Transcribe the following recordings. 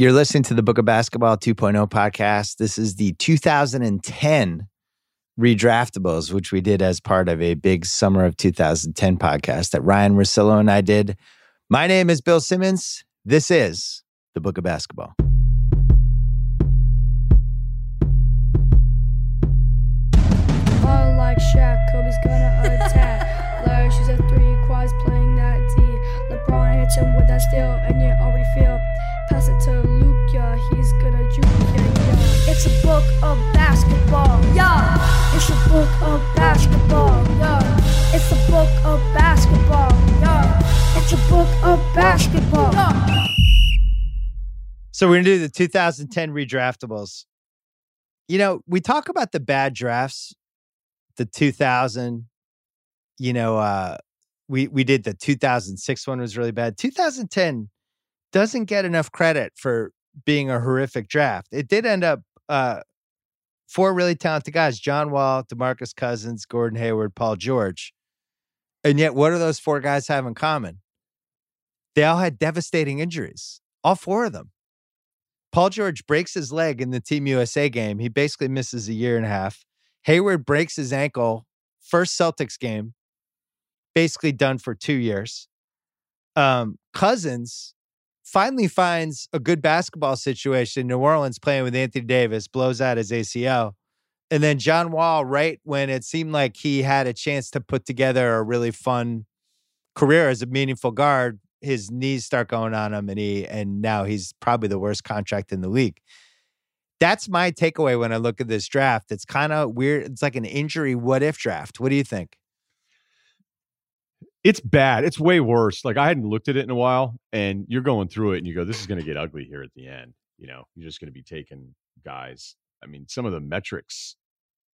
You're listening to the Book of Basketball 2.0 podcast. This is the 2010 redraftables, which we did as part of a big summer of 2010 podcast that Ryan Russillo and I did. My name is Bill Simmons. This is the Book of Basketball. Unlike Shaq, Kobe's gonna attack. Larry shoots at three, quads playing that D. LeBron hits him with that steal, and you already feel. Pass it to Luke, yeah, he's gonna juke, yeah, yeah. It's a book of basketball, yeah. It's a book of basketball, yeah. It's a book of basketball, yeah. It's a book of basketball, yeah. So we're gonna do the 2010 redraftables. You know, we talk about the bad drafts, the 2000. You know, uh, we we did the 2006 one was really bad. 2010 doesn't get enough credit for being a horrific draft. It did end up uh, four really talented guys: John Wall, DeMarcus Cousins, Gordon Hayward, Paul George. And yet, what do those four guys have in common? They all had devastating injuries. All four of them. Paul George breaks his leg in the Team USA game. He basically misses a year and a half. Hayward breaks his ankle, first Celtics game, basically done for two years. Um, Cousins finally finds a good basketball situation in New Orleans playing with Anthony Davis, blows out his ACL. And then John Wall, right when it seemed like he had a chance to put together a really fun career as a meaningful guard, his knees start going on him and he and now he's probably the worst contract in the league. That's my takeaway when I look at this draft. It's kind of weird. It's like an injury what if draft. What do you think? It's bad. It's way worse. Like I hadn't looked at it in a while, and you're going through it, and you go, "This is going to get ugly here at the end." You know, you're just going to be taking guys. I mean, some of the metrics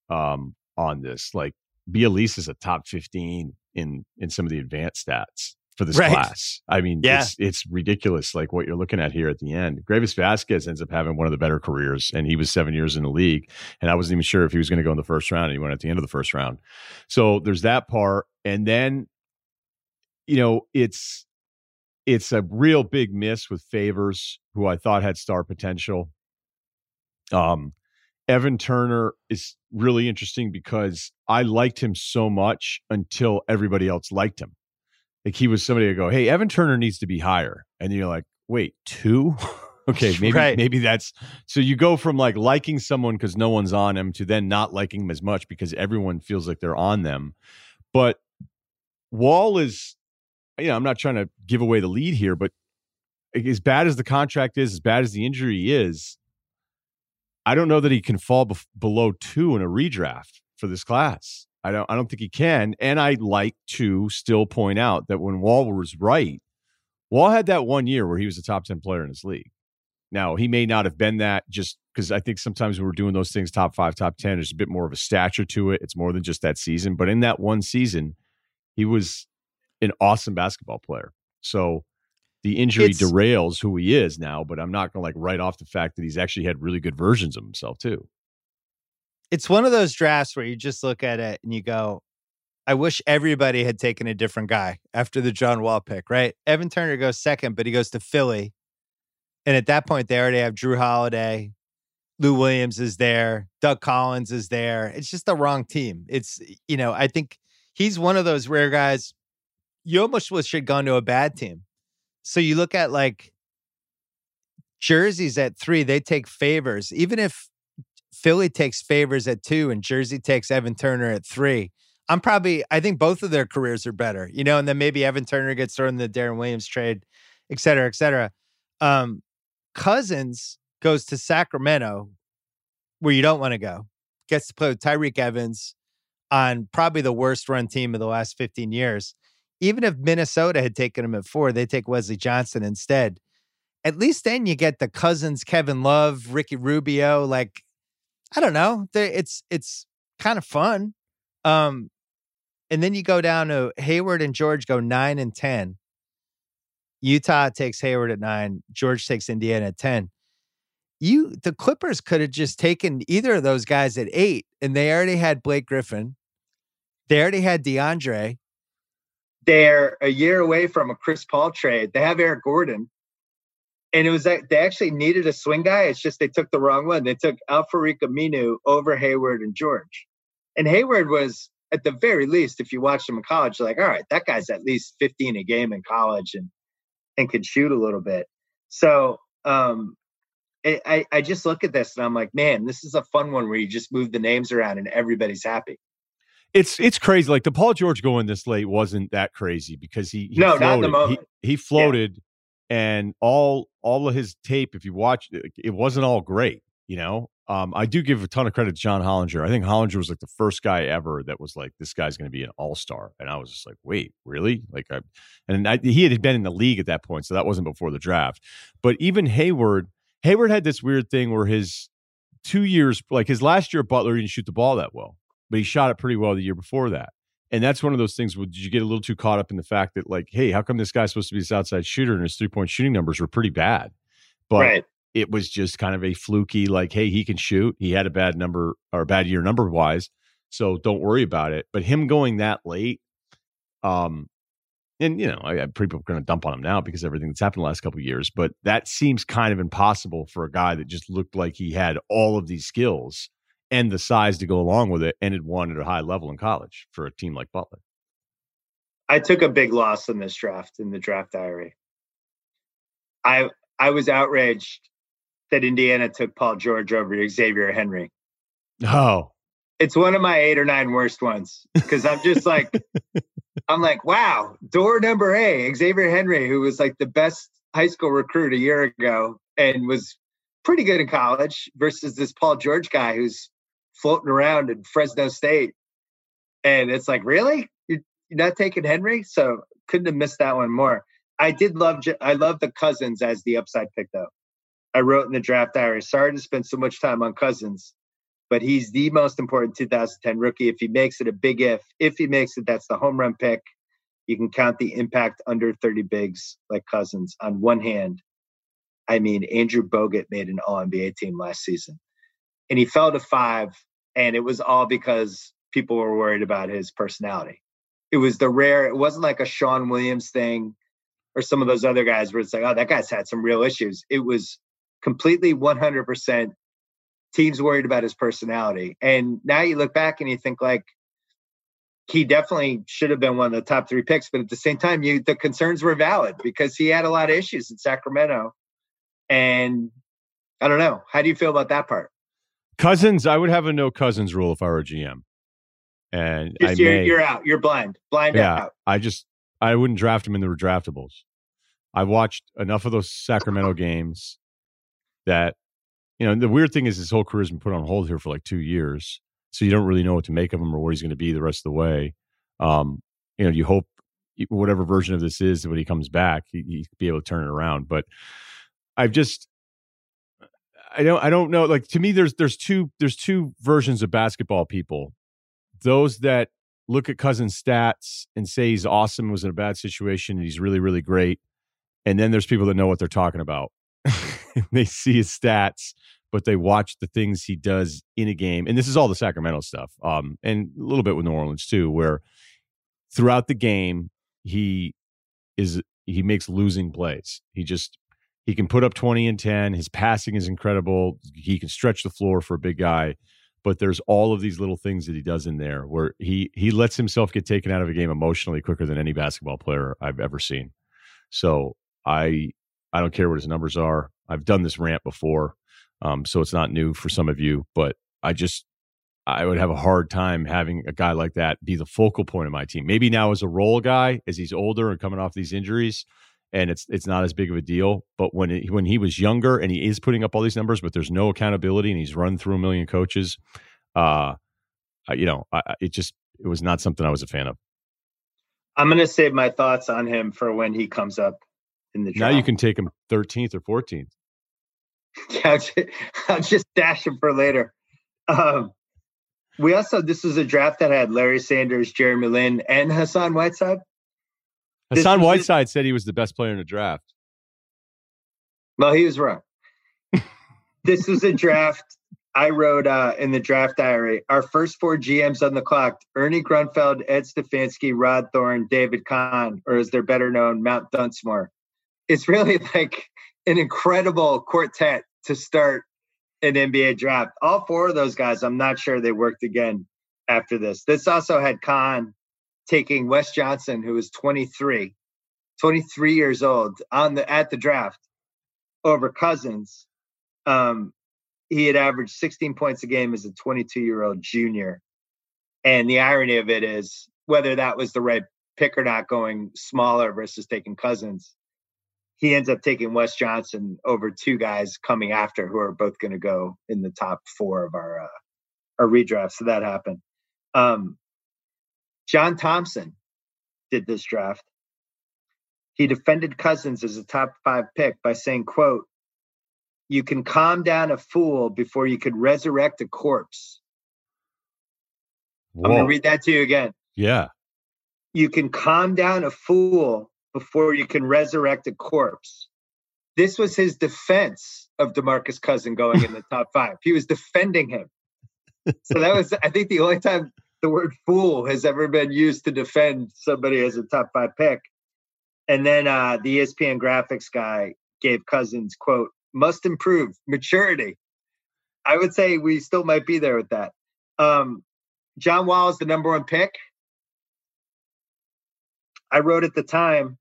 um, on this, like Bialise is a top 15 in in some of the advanced stats for this Right. class. I mean, Yeah. it's it's ridiculous. Like what you're looking at here at the end. Greivis Vasquez ends up having one of the better careers, and he was seven years in the league, and I wasn't even sure if he was going to go in the first round, and he went at the end of the first round. So there's that part, and then you know it's it's a real big miss with Favors, who I thought had star potential. Um, Evan Turner is really interesting because I liked him so much until everybody else liked him. Like he was somebody to go, "Hey, Evan Turner needs to be higher," and you're like, "Wait, two? okay, maybe Right. maybe that's." So you go from like liking someone because no one's on him to then not liking him as much because everyone feels like they're on them. But Wall is, you know, I'm not trying to give away the lead here, but as bad as the contract is, as bad as the injury is, I don't know that he can fall below two in a redraft for this class. I don't. I don't think he can. And I'd like to still point out that when Wall was right, Wall had that one year where he was a top ten player in his league. Now he may not have been that just because I think sometimes when we're doing those things, top five, top ten, there's a bit more of a stature to it. It's more than just that season. But in that one season, he was an awesome basketball player. So the injury It's- derails who he is now, but I'm not going to like write off the fact that he's actually had really good versions of himself too. It's one of those drafts where you just look at it and you go, I wish everybody had taken a different guy after the John Wall pick, right? Evan Turner goes second, but he goes to Philly. And at that point, they already have Jrue Holiday. Lou Williams is there. Doug Collins is there. It's just the wrong team. It's, you know, I think he's one of those rare guys you almost wish you'd gone to a bad team. So you look at like jerseys at three, they take favors. Even if Philly takes favors at two and Jersey takes Evan Turner at three, I'm probably, I think both of their careers are better, you know, and then maybe Evan Turner gets thrown in the Deron Williams trade, et cetera, et cetera. Um, Cousins goes to Sacramento, where you don't want to go, gets to play with Tyreke Evans on probably the worst run team of the last 15 years. Even if Minnesota had taken him at four, they take Wesley Johnson instead. At least then you get the Cousins, Kevin Love, Ricky Rubio. Like, I don't know. It's it's kind of fun. Um, and then you go down to Hayward and George go nine and ten. Utah takes Hayward at nine. George takes Indiana at ten. You the Clippers could have just taken either of those guys at eight, and they already had Blake Griffin. They already had DeAndre. They're a year away from a Chris Paul trade. They have Eric Gordon. and it was that they actually needed a swing guy. It's just they took the wrong one. They took Al-Farouq Aminu over Hayward and George. And Hayward was at the very least, if you watched him in college, like, all right, that guy's at least 15 a game in college and and could shoot a little bit. So um it, I, I just look at this and I'm like, man, this is a fun one where you just move the names around and everybody's happy. It's it's crazy. Like the Paul George going this late wasn't that crazy because he, he no, floated. not the moment. He, he floated, yeah. and all all of his tape, if you watch, it, it wasn't all great. You know, um, I do give a ton of credit to John Hollinger. I think Hollinger was like the first guy ever that was like, this guy's going to be an all star. And I was just like, wait, really? Like, I, and I, he had been in the league at that point. So that wasn't before the draft. But even Hayward, Hayward had this weird thing where his two years, like his last year at Butler, he didn't shoot the ball that well, but he shot it pretty well the year before that. And that's one of those things where did you get a little too caught up in the fact that, like, hey, how come this guy's supposed to be this outside shooter and his three point shooting numbers were pretty bad? But right it was just kind of a fluky, like, hey, he can shoot. He had a bad number or a bad year number wise. So don't worry about it. But him going that late, um, and you know, I, I people are going to dump on him now because everything that's happened the last couple years. But that seems kind of impossible for a guy that just looked like he had all of these skills and the size to go along with it, and had won at a high level in college for a team like Butler. I took a big loss in this draft in the draft diary. I I was outraged that Indiana took Paul George over Xavier Henry. Oh. It's one of my eight or nine worst ones because I'm just like, I'm like, wow, door number A, Xavier Henry, who was like the best high school recruit a year ago and was pretty good in college, versus this Paul George guy who's floating around in Fresno State. And it's like, really? You're, not taking Henry? So couldn't have missed that one more. I did love, I love the Cousins as the upside pick though. I wrote in the draft diary. Sorry to spend so much time on Cousins, but he's the most important 2010 rookie. If he makes it a big if, if he makes it, that's the home run pick. You can count the impact under 30 bigs like Cousins on one hand. I mean, Andrew Bogut made an All NBA team last season, and he fell to five, and it was all because people were worried about his personality. It was the rare. It wasn't like a Sean Williams thing or some of those other guys where it's like, oh, that guy's had some real issues. It was completely 100% teams worried about his personality. And now you look back and you think like he definitely should have been one of the top three picks, but at the same time, you the concerns were valid because he had a lot of issues in Sacramento. And I don't know. How do you feel about that part? Cousins, I would have a no Cousins rule if I were a GM. And just, you're, may, you're, out. You're blind. Blind yeah, out. I just I wouldn't draft him in the redraftables. I've watched enough of those Sacramento games that you know the weird thing is his whole career's been put on hold here for like two years so you don't really know what to make of him or where he's going to be the rest of the way um you know you hope whatever version of this is when he comes back he, he be able to turn it around but i've just i don't i don't know like to me there's there's two there's two versions of basketball people those that look at Cousins' stats and say he's awesome was in a bad situation and he's really really great and then there's people that know what they're talking about they see his stats, but they watch the things he does in a game. And this is all the Sacramento stuff, um, and a little bit with New Orleans too, where throughout the game he is he makes losing plays. He just he can put up 20 and 10. His passing is incredible. He can stretch the floor for a big guy. But there's all of these little things that he does in there where he he lets himself get taken out of a game emotionally quicker than any basketball player I've ever seen. So I I don't care what his numbers are. I've done this rant before, um, so it's not new for some of you. But I just I would have a hard time having a guy like that be the focal point of my team. Maybe now as a role guy, as he's older and coming off these injuries, and it's it's not as big of a deal. But when it, when he was younger and he is putting up all these numbers, but there's no accountability and he's run through a million coaches, uh, you know, I, it just it was not something I was a fan of. I'm going to save my thoughts on him for when he comes up in the draft. Now you can take him 13th or 14th. Yeah, I'll just dash him for later. Um, we also this was a draft that had Larry Sanders, Jeremy Lin, and Hassan Whiteside. Hassan Whiteside said he was the best player in the draft. Well, he was wrong. this was a draft I wrote uh, in the draft diary. Our first four GMs on the clock: Ernie Grunfeld, Ed Stefanski, Rod Thorn, David Kahn, or as they're better known, Mount Dunsmore it's really like an incredible quartet to start an NBA draft. All four of those guys, I'm not sure they worked again after this. This also had Kahn taking Wes Johnson, who was 23, 23 years old on the at the draft over Cousins. Um, he had averaged 16 points a game as a 22 year old junior. And the irony of it is whether that was the right pick or not, going smaller versus taking Cousins, he ends up taking Wes Johnson over two guys coming after who are both going to go in the top four of our uh, our redraft. So that happened. Um, John Thompson did this draft. He defended Cousins as a top five pick by saying, "quote You can calm down a fool before you could resurrect a corpse." Whoa. I'm going to read that to you again. yeah. You can calm down a fool before you can resurrect a corpse. This was his defense of DeMarcus Cousin going in the top five. He was defending him. So that was, I think, the only time the word fool has ever been used to defend somebody as a top five pick. And then uh, the ESPN graphics guy gave Cousins, quote, must improve maturity. I would say we still might be there with that. Um, John Wall is the number one pick. I wrote at the time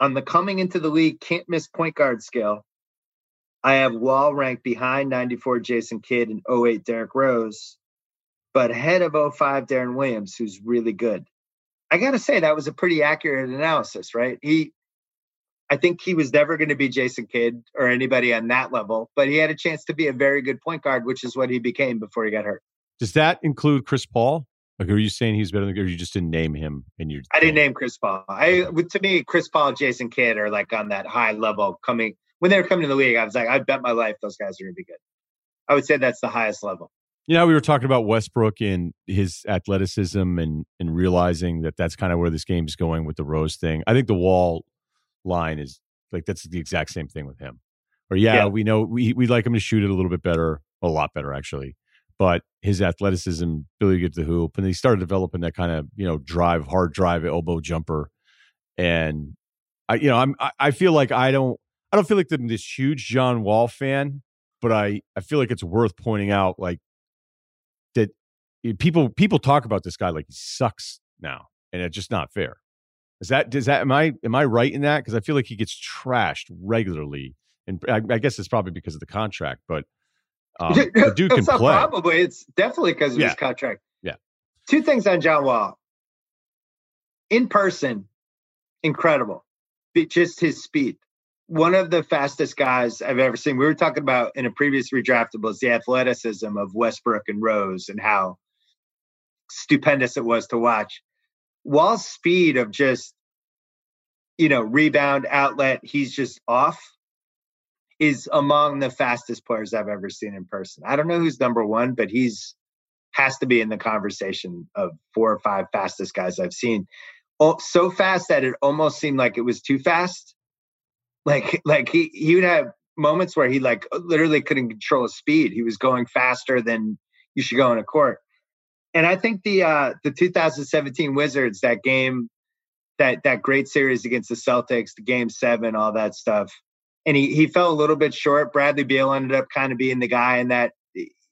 on the coming into the league can't miss point guard scale. I have Wall ranked behind 94 Jason Kidd and 08 Derrick Rose, but ahead of 05 Deron Williams, who's really good. I got to say, that was a pretty accurate analysis, right? He, I think he was never going to be Jason Kidd or anybody on that level, but he had a chance to be a very good point guard, which is what he became before he got hurt. Does that include Chris Paul? Like, are you saying he's better than, or you just didn't name him? And you, I didn't name Chris Paul. I to me, Chris Paul, Jason Kidd are like on that high level coming when they were coming to the league. I was like, I bet my life those guys are gonna be good. I would say that's the highest level. You know, we were talking about Westbrook and his athleticism and and realizing that that's kind of where this game is going with the Rose thing. I think the Wall line is like that's the exact same thing with him. Or yeah, Yeah. we know we we'd like him to shoot it a little bit better, a lot better actually. But his athleticism, ability to get to the hoop, and he started developing that kind of you know drive, hard drive, elbow jumper, and I you know I'm I, I feel like I don't I don't feel like I'm this huge John Wall fan, but I I feel like it's worth pointing out like people people talk about this guy like he sucks now, and it's just not fair. Is that does that am I am I right in that? Because I feel like he gets trashed regularly, and I, I guess it's probably because of the contract. But um, the dude can it's play. probably. It's definitely because of Yeah. his contract. Yeah. Two things on John Wall. In person, incredible. Be- Just his speed. One of the fastest guys I've ever seen. We were talking about in a previous redraftables the athleticism of Westbrook and Rose and how stupendous it was to watch. Wall's speed of just, you know, rebound outlet, he's just off is among the fastest players I've ever seen in person. I don't know who's number one, but he's has to be in the conversation of four or five fastest guys I've seen. Oh, so fast that it almost seemed like it was too fast. Like like he he would have moments where he like literally couldn't control his speed. He was going faster than you should go in a court. And I think the uh the 2017 Wizards that game that that great series against the Celtics, the game 7, all that stuff and he he fell a little bit short. Bradley Beal ended up kind of being the guy in that.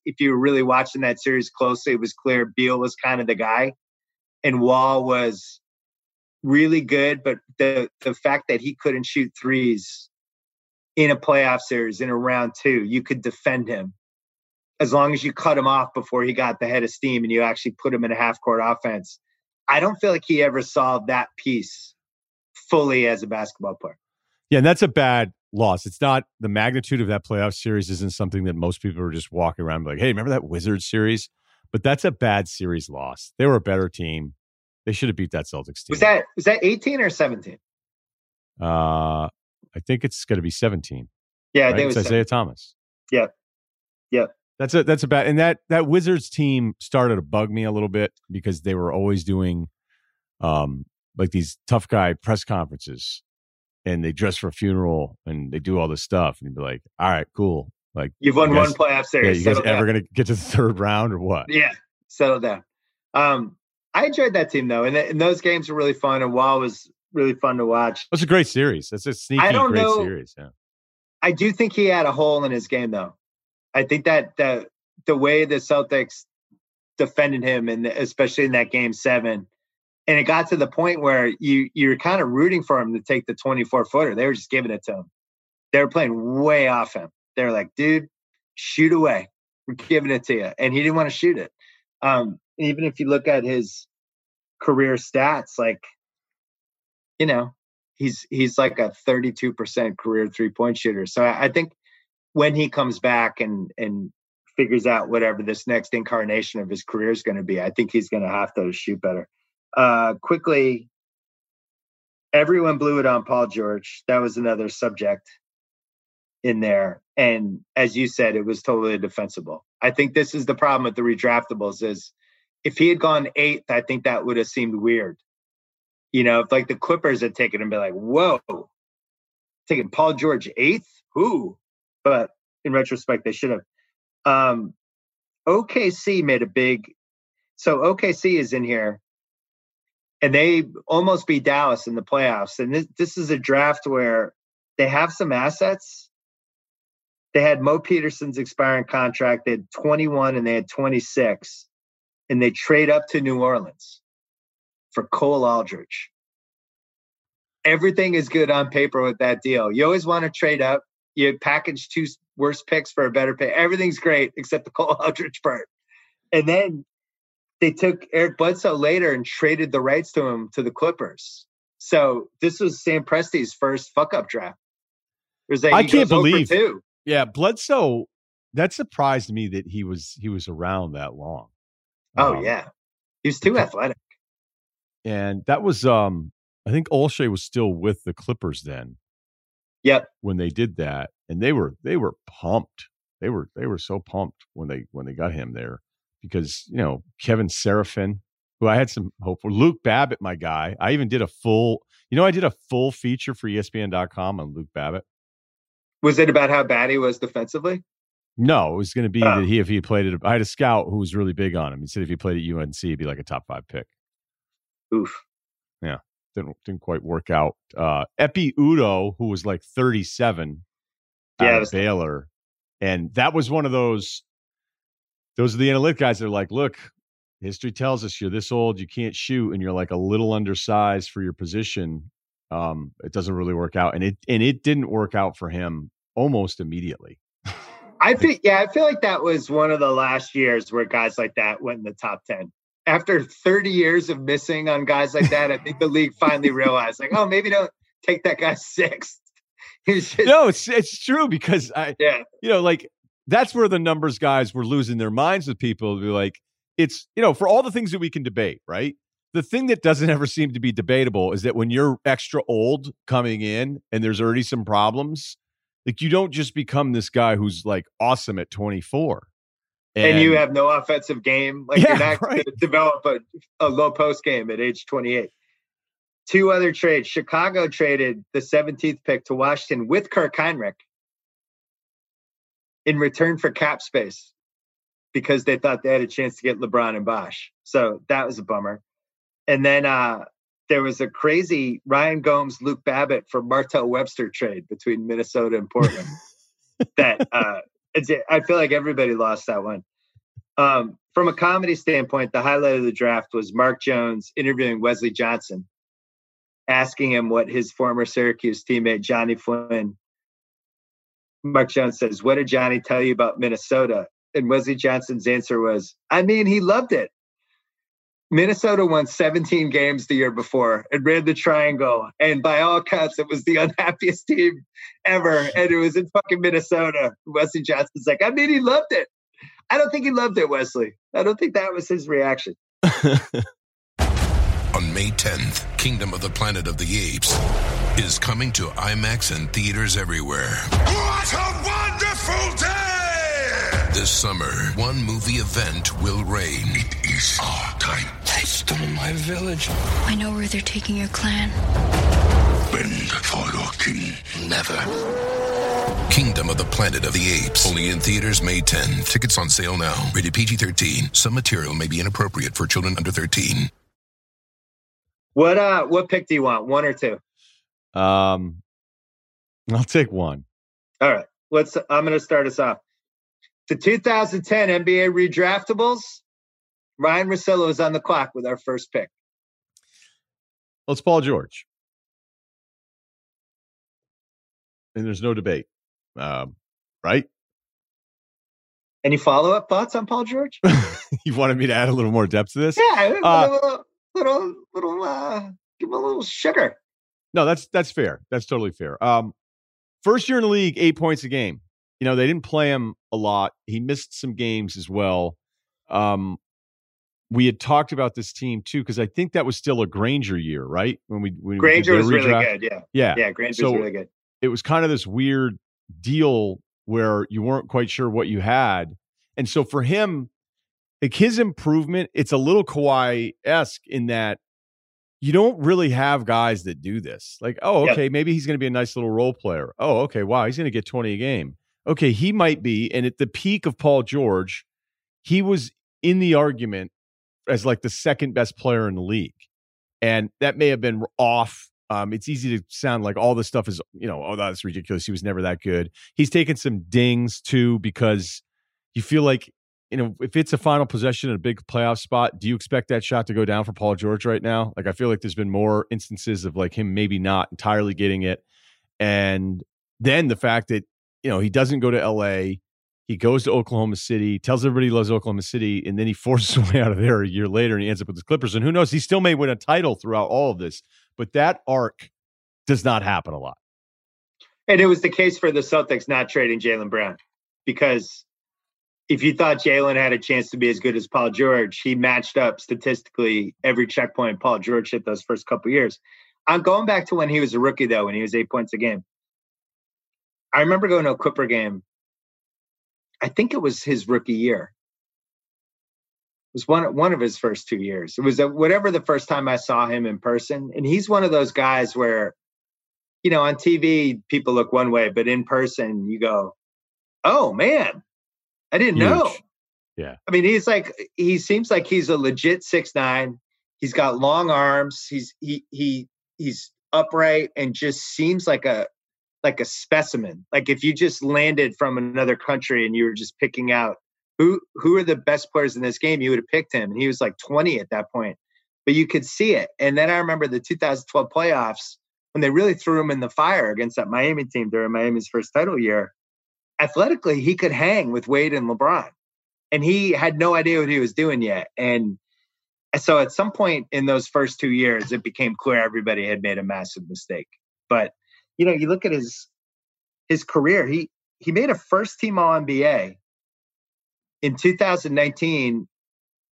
If you were really watching that series closely, it was clear Beal was kind of the guy, and Wall was really good. But the the fact that he couldn't shoot threes in a playoff series in a round two, you could defend him as long as you cut him off before he got the head of steam and you actually put him in a half court offense. I don't feel like he ever solved that piece fully as a basketball player. Yeah, and that's a bad loss. It's not the magnitude of that playoff series isn't something that most people are just walking around like, hey, remember that Wizards series? But that's a bad series loss. They were a better team. They should have beat that Celtics team. Was that was that 18 or 17? Uh, I think it's going to be 17. Yeah, I think it It's was Isaiah Thomas. Yep. Yep. That's a that's a bad and that that Wizards team started to bug me a little bit because they were always doing um like these tough guy press conferences and they dress for a funeral and they do all this stuff and you'd be like, all right, cool. Like You've won You guys- one playoff yeah, series. you guys settle ever gonna get to the third round or what? Yeah, settle down. Um, I enjoyed that team though, and, th- and those games were really fun. And Wall was really fun to watch. That's a great series. That's a sneaky great know- series. Yeah. I do think he had a hole in his game, though. I think that the the way the Celtics defended him, and especially in that game seven, and it got to the point where you you're kind of rooting for him to take the 24 footer. They were just giving it to him. They were playing way off him. They were like, "Dude, shoot away. We're giving it to you," and he didn't want to shoot it. Um, even if you look at his career stats, like you know, he's he's like a 32% career three point shooter. So I, I think when he comes back and and figures out whatever this next incarnation of his career is going to be, I think he's going to have to shoot better. Uh, quickly, everyone blew it on Paul George. That was another subject in there, and as you said, it was totally defensible. I think this is the problem with the redraftables is if he had gone eighth, I think that would have seemed weird. You know, if like the Clippers had taken him, be like, whoa, taking Paul George eighth? Who? But in retrospect, they should have. Um, OKC made a big. So OKC is in here, and they almost beat Dallas in the playoffs. And this this is a draft where they have some assets. They had Mo Peterson's expiring contract. They had 21 and they had 26, and they trade up to New Orleans for Cole Aldrich. Everything is good on paper with that deal. You always want to trade up. You package two worst picks for a better pick. Everything's great except the Cole Aldrich part. And then they took Eric Bledsoe later and traded the rights to him to the Clippers. So this was Sam Presti's first fuck up draft. It was like I can't believe- two. Yeah, Bledsoe. That surprised me that he was he was around that long. Oh Um, yeah, he was too athletic. and that was um I think Olshey was still with the Clippers then Yep. when they did that, and they were they were pumped. They were they were so pumped when they when they got him there because you know Kevin Seraphin, who I had some hope for, Luke Babbitt, my guy. I even did a full, you know, I did a full feature for ESPN.com on Luke Babbitt. Was it about how bad he was defensively? No, it was going to be Oh. that he if he played it. I had a scout who was really big on him. He said if he played at UNC, he'd be like a top five pick. Oof. Didn't didn't quite work out. Uh, Ekpe Udoh, who was like 37, Yeah, out of was- Baylor, and that was one of those. Those are the analytic guys that are like, look, history tells us you're this old, you can't shoot, and you're like a little undersized for your position. Um, it doesn't really work out, and it and it didn't work out for him almost immediately. I feel yeah, I feel like that was one of the last years where guys like that went in the top ten. After 30 years of missing on guys like that, I think the league finally realized, like, oh, maybe don't take that guy sixth. Just, no, it's it's true because I yeah, you know, like that's where the numbers guys were losing their minds with people to be like, it's, you know, for all the things that we can debate, right? The thing that doesn't ever seem to be debatable is that when you're extra old coming in and there's already some problems, like you don't just become this guy who's like awesome at 24. And, you have no offensive game. Like Yeah, you're not right. going to develop a, a low post game at age 28. Two other trades. Chicago traded the 17th pick to Washington with Kirk Hinrich in return for cap space because they thought they had a chance to get LeBron and Bosh. So that was a bummer. And then uh, there was a crazy Ryan Gomes, Luke Babbitt for Martell Webster trade between Minnesota and Portland. that uh, it's, I feel like everybody lost that one. Um, from a comedy standpoint, the highlight of the draft was Mark Jones interviewing Wesley Johnson, asking him what his former Syracuse teammate Johnny Flynn. Mark Jones says, "What did Johnny tell you about Minnesota?" And Wesley Johnson's answer was, "I mean, he loved it." Minnesota won 17 games the year before and ran the triangle, and by all accounts, it was the unhappiest team ever, and it was in fucking Minnesota. Wesley Johnson's like, "I mean, he loved it." I don't think he loved it, Wesley. I don't think that was his reaction. On May 10th, Kingdom of the Planet of the Apes is coming to IMAX and theaters everywhere. What a wonderful day! This summer, one movie event will reign. It is our time. They stole my village. I know where they're taking your clan. Bend for your king. Never. Kingdom of the Planet of the Apes. Only in theaters May 10. Tickets on sale now. Rated PG 13. Some material may be inappropriate for children under 13. What uh what pick do you want? One or two? Um, I'll take one. All right. Let's I'm gonna start us off. The 2010 NBA redraftables. Ryan Russillo is on the clock with our first pick. Well, it's Paul George. And there's no debate. Um, right? Any follow up thoughts on Paul George? you wanted me to add a little more depth to this? Yeah, Uh, little, little, little, uh, give him a little sugar. No, that's that's fair. That's totally fair. Um, first year in the league, eight points a game. You know, they didn't play him a lot. He missed some games as well. Um, we had talked about this team too because I think that was still a Granger year, right? When we when Granger their was really good. Yeah, Yeah, yeah, Granger So- really good. it was kind of this weird deal where you weren't quite sure what you had. And so for him, like his improvement, it's a little Kawhi esque in that you don't really have guys that do this. Like, oh, okay, maybe he's going to be a nice little role player. Oh, okay, wow, he's going to get 20 a game. Okay, he might be. And at the peak of Paul George, he was in the argument as like the second best player in the league. And that may have been off. Um, it's easy to sound like all this stuff is, you know, oh, that's ridiculous. He was never that good. He's taken some dings too because you feel like, you know, if it's a final possession in a big playoff spot, do you expect that shot to go down for Paul George right now? Like, I feel like there's been more instances of like him maybe not entirely getting it. And then the fact that, you know, he doesn't go to LA, he goes to Oklahoma City, tells everybody he loves Oklahoma City, and then he forces his way out of there a year later and he ends up with the Clippers. And who knows, he still may win a title throughout all of this. But that arc does not happen a lot. And it was the case for the Celtics not trading Jaylen Brown because if you thought Jaylen had a chance to be as good as Paul George, he matched up statistically every checkpoint Paul George hit those first couple years. I'm going back to when he was a rookie though, when he was eight points a game. I remember going to a Clipper game. I think it was his rookie year. It was one one of his first two years. It was a, whatever the first time I saw him in person, and he's one of those guys where you know, on TV, people look one way, but in person, you go, oh man, I didn't know. Yeah. I mean, he's like, he seems like he's a legit six nine. He's got long arms. He's he he he's upright and just seems like a like a specimen. Like if you just landed from another country and you were just picking out who who are the best players in this game, you would have picked him. And he was like 20 at that point. But you could see it. And then I remember the 2012 playoffs when they really threw him in the fire against that Miami team during Miami's first title year, athletically, he could hang with Wade and LeBron. And he had no idea what he was doing yet. And so at some point in those first two years, it became clear everybody had made a massive mistake. But you know, you look at his his career, he he made a first team all NBA in 2019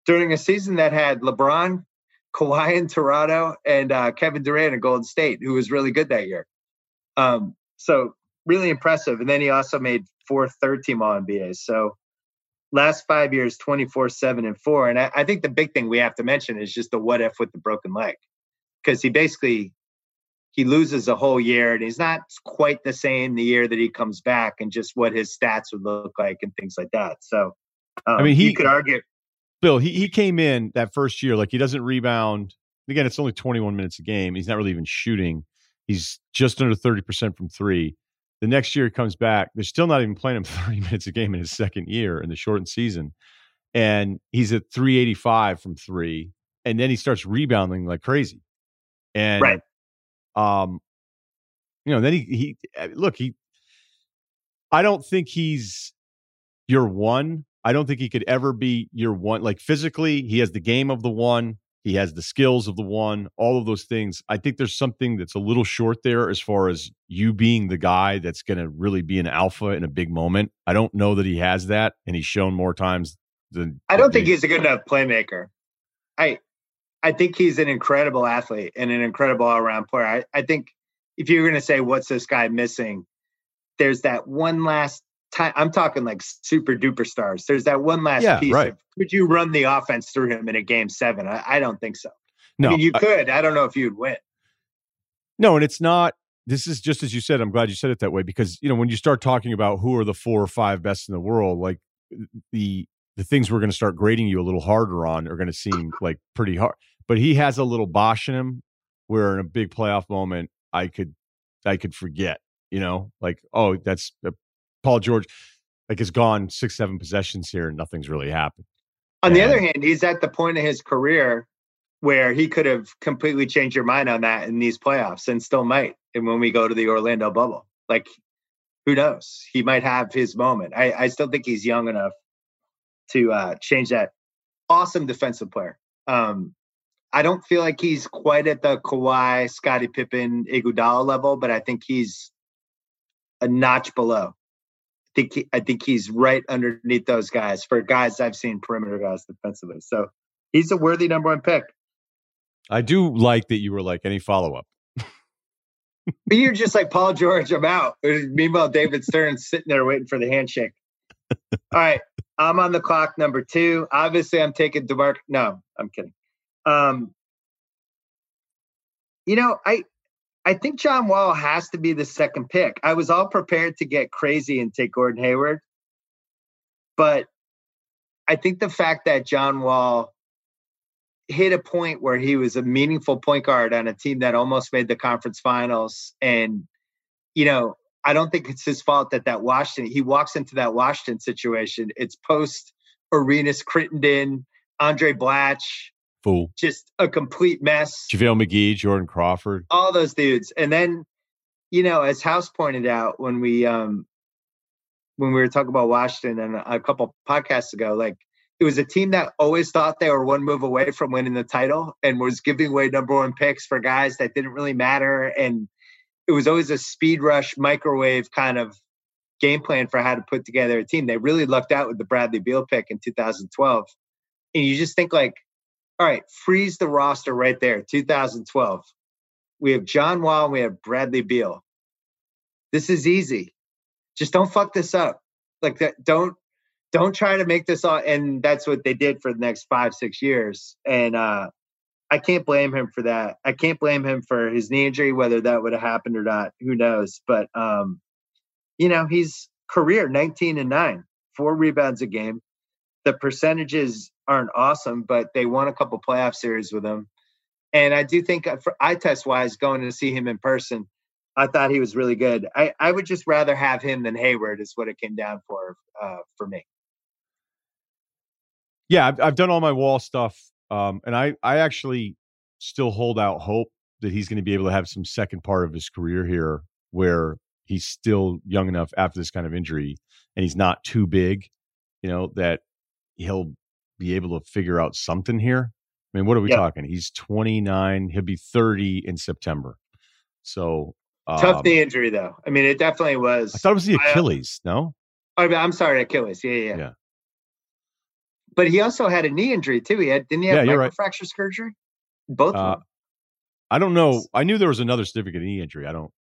during a season that had LeBron, Kawhi in Toronto and uh, Kevin Durant in Golden State, who was really good that year. Um, so really impressive. And then he also made four third team All NBAs. So last five years, 24, seven, and four. And I, I think the big thing we have to mention is just the what if with the broken leg. Because he basically he loses a whole year and he's not quite the same the year that he comes back and just what his stats would look like and things like that. So um, I mean, he- you could argue Bill, he, he came in that first year, like he doesn't rebound. Again, it's only 21 minutes a game. He's not really even shooting. He's just under 30% from three. The next year he comes back. They're still not even playing him 30 minutes a game in his second year in the shortened season. And he's at 385 from three. And then he starts rebounding like crazy. And Right. Um, you know, then he he uh, look, he I don't think he's your one. I don't think he could ever be your one. Like physically, he has the game of the one. He has the skills of the one, all of those things. I think there's something that's a little short there as far as you being the guy that's going to really be an alpha in a big moment. I don't know that he has that, and he's shown more times than. I don't think he's a good enough playmaker. I I think he's an incredible athlete and an incredible all around player. I, I think if you're gonna say what's this guy missing, there's that one last time I'm talking like super duper stars. There's that one last Yeah, piece right. of could you run the offense through him in a game seven? I, I don't think so. no. I mean you could. I don't know if you'd win. No, and it's not. This is just as you said. I'm glad you said it that way because you know when you start talking about who are the four or five best in the world, like the the things we're going to start grading you a little harder on are going to seem like pretty hard. But he has a little Bosh in him, where in a big playoff moment I could I could forget, you know, like oh that's uh, Paul George like has gone six seven possessions here and nothing's really happened. On the other hand, he's at the point of his career where he could have completely changed your mind on that in these playoffs and still might. And when we go to the Orlando bubble, like who knows? He might have his moment. I, I still think he's young enough to uh, change that. Awesome defensive player. Um, I don't feel like he's quite at the Kawhi, Scottie Pippen, Iguodala level, but I think he's a notch below. I think he, I think he's right underneath those guys for guys I've seen perimeter guys defensively. So he's a worthy number one pick. I do like that you were like any follow up. But you're just like Paul George, I'm out. Meanwhile, David Stern's sitting there waiting for the handshake. All right, I'm on the clock, number two. Obviously, I'm taking DeMarc. No, I'm kidding. Um, you know, I I think John Wall has to be the second pick. I was all prepared to get crazy and take Gordon Hayward, but I think the fact that John Wall hit a point where he was a meaningful point guard on a team that almost made the conference finals and you know i don't think it's his fault that that washington he walks into that washington situation it's post arenas crittenton andray blatche Fool. just a complete mess. JaVale McGee, Jordan Crawford. all those dudes. And then you know as house pointed out when we um when we were talking about washington and a couple podcasts ago like it was a team that always thought they were one move away from winning the title and was giving away number one picks for guys that didn't really matter. And it was always a speed rush microwave kind of game plan for how to put together a team. They really lucked out with the bradley beal pick in 2012 and you just think like all right freeze the roster right there 2012 we have John Wall, and we have Bradley Beal. This is easy. Just don't fuck this up. Like that. Don't don't try to make this all. And that's what they did for the next five six years. And uh, I can't blame him for that. I can't blame him for his knee injury, whether that would have happened or not. Who knows? But um, you know, he's career 19 and nine, four rebounds a game. The percentages aren't awesome, but they won a couple playoff series with him. And I do think uh, for eye test wise, going to see him in person, I thought he was really good. I, I would just rather have him than Hayward is what it came down for uh, for me. Yeah, I've, I've done all my wall stuff, um, and I I actually still hold out hope that he's going to be able to have some second part of his career here where he's still young enough after this kind of injury, and he's not too big, you know, that he'll be able to figure out something here. I mean, what are we Yeah. talking? He's 29. He'll be 30 in September. So Tough um, knee injury though. I mean, it definitely was. I thought it was the I, uh, Achilles. No, Oh, I'm sorry, Achilles. Yeah, yeah, yeah. But he also had a knee injury too. He had didn't he have Yeah, right. microfracture surgery? Both Uh, of them. I don't know. I knew there was another significant knee injury. I don't.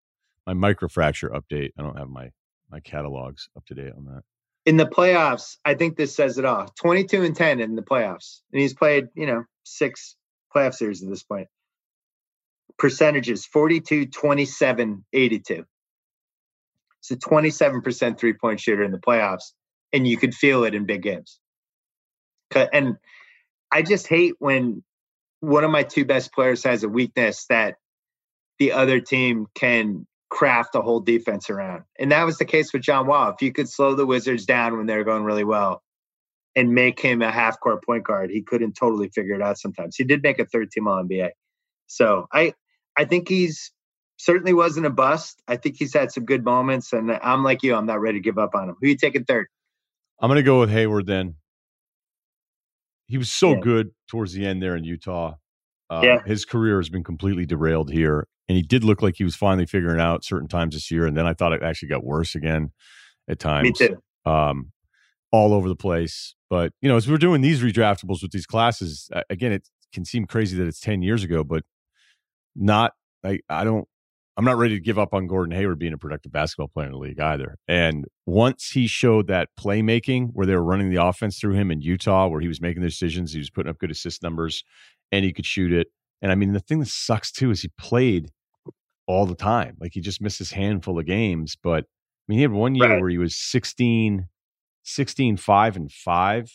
My microfracture update. I don't have my my catalogs up to date on that. In the playoffs, I think this says it all. 22 and 10 in the playoffs. And he's played, you know, six playoff series at this point. Percentages 42, 27, 82. It's a 27% three point shooter in the playoffs. And you could feel it in big games. And I just hate when one of my two best players has a weakness that the other team can craft a whole defense around. And that was the case with John Wall. If you could slow the Wizards down when they're going really well and make him a half court point guard, he couldn't totally figure it out sometimes. He did make a third team all NBA. So I I think he's certainly wasn't a bust. I think he's had some good moments and I'm like you, I'm not ready to give up on him. Who you taking third? I'm going to go with Hayward then. He was so Yeah. good towards the end there in Utah. Um, Yeah. His career has been completely derailed here. And he did look like he was finally figuring out certain times this year. And then I thought it actually got worse again at times. Me too. Um, all over the place. But, you know, as we're doing these redraftables with these classes, again, it can seem crazy that it's 10 years ago, but not like I don't I'm not ready to give up on Gordon Hayward being a productive basketball player in the league either. And once he showed that playmaking where they were running the offense through him in Utah, where he was making the decisions, he was putting up good assist numbers and he could shoot it. And I mean, the thing that sucks too is he played all the time. Like he just missed his handful of games. But I mean, he had one year Right. where he was 16, 16, 5 and 5,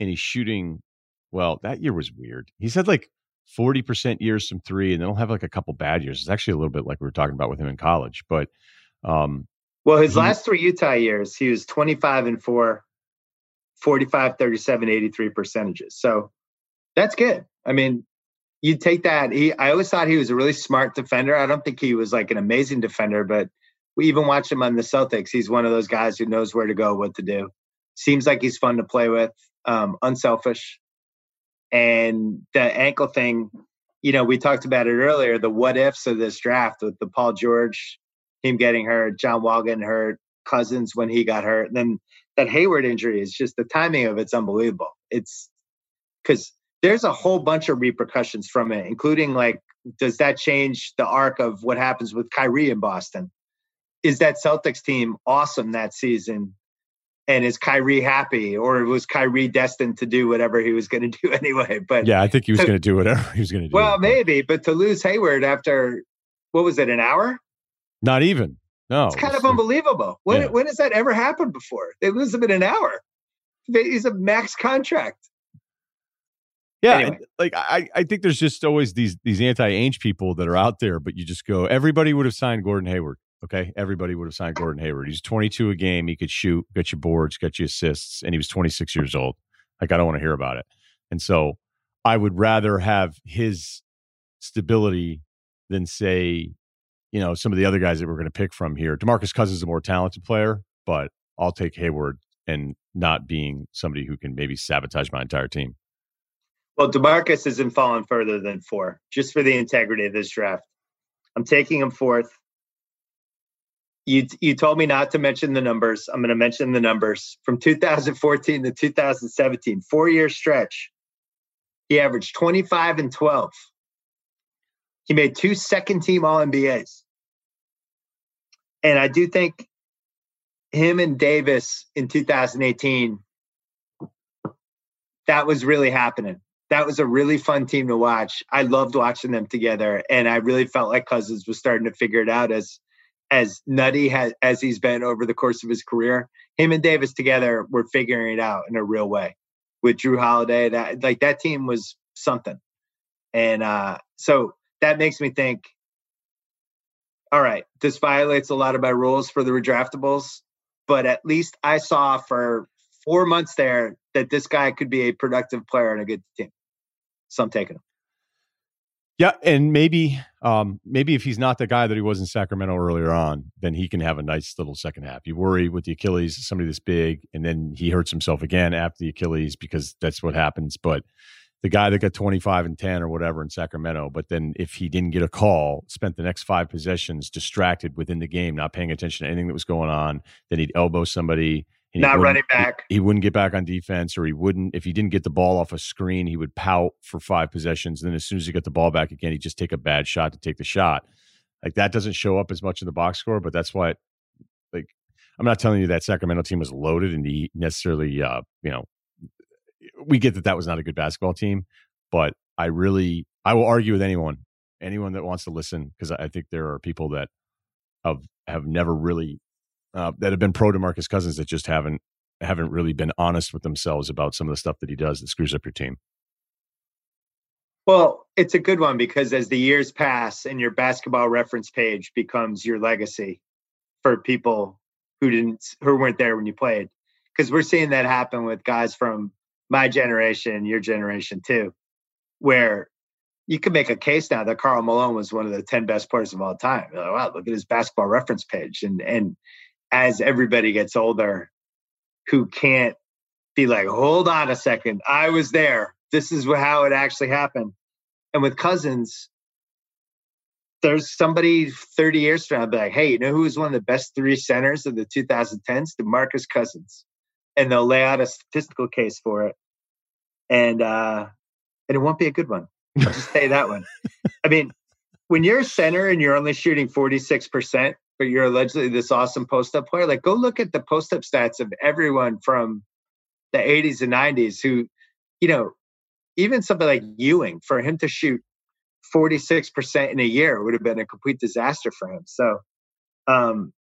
and he's shooting. Well, that year was weird. He's had like 40% years from three, and then he'll have like a couple bad years. It's actually a little bit like we were talking about with him in college. But um, well, his he- last three Utah years, he was 25 and 4, 45, 37, 83 percentages. So that's good. I mean, you take that. He I always thought he was a really smart defender. I don't think he was like an amazing defender, but we even watched him on the Celtics. He's one of those guys who knows where to go, what to do. Seems like he's fun to play with, um, unselfish. And the ankle thing, you know, we talked about it earlier, the what ifs of this draft with the Paul George, him getting hurt, John Wall getting hurt, Cousins when he got hurt. And then that Hayward injury is just the timing of it's unbelievable. It's because there's a whole bunch of repercussions from it, including like, does that change the arc of what happens with Kyrie in Boston? Is that Celtics team awesome that season? And is Kyrie happy, or was Kyrie destined to do whatever he was going to do anyway? But yeah, I think he was going to do whatever he was going to do. well, maybe, but to lose Hayward after what was it, an hour? not even. No, It's kind it's of unbelievable. When Yeah. when has that ever happened before? They lose him in an hour. He's a max contract. Yeah, Anyway. and, like I, I think there's just always these these anti-Ainge people that are out there, but you just go, everybody would have signed Gordon Hayward. Okay, everybody would have signed Gordon Hayward. He's 22 a game. He could shoot, get you boards, get you assists, and he was 26 years old. Like I don't want to hear about it. And so I would rather have his stability than say, you know, some of the other guys that we're going to pick from here. Demarcus Cousins is a more talented player, but I'll take Hayward and not being somebody who can maybe sabotage my entire team. Well, Demarcus isn't falling further than four, just for the integrity of this draft. I'm taking him fourth. You you told me not to mention the numbers. I'm going to mention the numbers from 2014 to 2017, four year stretch. He averaged 25 and 12. He made two second team All NBAs. And I do think him and Davis in 2018, that was really happening. That was a really fun team to watch. I loved watching them together, and I really felt like Cousins was starting to figure it out as as nutty has, as he's been over the course of his career. Him and Davis together were figuring it out in a real way with Jrue Holiday. That like that team was something, and uh, so that makes me think. All right, this violates a lot of my rules for the redraftables, but at least I saw for four months there that this guy could be a productive player and a good team. So I'm taking him. Yeah, and maybe um, maybe if he's not the guy that he was in Sacramento earlier on, then he can have a nice little second half. You worry with the Achilles, somebody this big, and then he hurts himself again after the Achilles because that's what happens. But the guy that got 25 and 10 or whatever in Sacramento, but then if he didn't get a call, spent the next five possessions distracted within the game, not paying attention to anything that was going on, then he'd elbow somebody. And Not running back. He, he wouldn't get back on defense, or he wouldn't, if he didn't get the ball off a screen, he would pout for five possessions. Then as soon as he got the ball back again, he'd just take a bad shot to take the shot. Like that doesn't show up as much in the box score, but that's why, like, I'm not telling you that Sacramento team was loaded and he necessarily, uh, you know, we get that that was not a good basketball team, but I really, I will argue with anyone, anyone that wants to listen, because I think there are people that have have never really uh, that have been pro Demarcus Cousins that just haven't haven't really been honest with themselves about some of the stuff that he does that screws up your team. Well, it's a good one because as the years pass and your basketball reference page becomes your legacy for people who didn't who weren't there when you played. Because we're seeing that happen with guys from my generation, your generation too, where you can make a case now that Karl Malone was one of the 10 best players of all time. Like, wow, look at his basketball reference page. And and as everybody gets older, who can't be like, hold on a second, I was there. This is how it actually happened. And with Cousins, there's somebody 30 years from now be like, hey, you know who was one of the best three centers of the 2010s? DeMarcus Cousins. And they'll lay out a statistical case for it. And uh and it won't be a good one. I'll just say that one. I mean, when you're a center and you're only shooting 46%, but you're allegedly this awesome post up player, like go look at the post up stats of everyone from the 80s and 90s who, you know, even somebody like Ewing, for him to shoot 46% in a year would have been a complete disaster for him. So, um,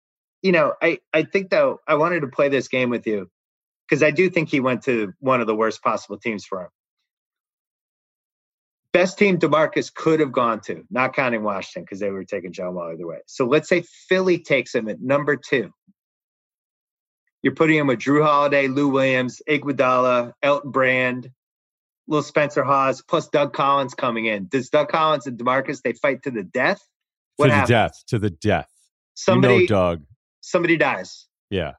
you know, I, I think though, I wanted to play this game with you because I do think he went to one of the worst possible teams for him. Best team Demarcus could have gone to, not counting Washington because they were taking John Wall either way. So let's say Philly takes him at number two. You're putting him with Jrue Holiday, Lou Williams, Iguodala, Elton Brand, Little Spencer Hawes, plus Doug Collins coming in. Does Doug Collins and Demarcus they fight to the death? What to the happens? death. To the death. Somebody, you know, Doug. somebody dies. Yeah.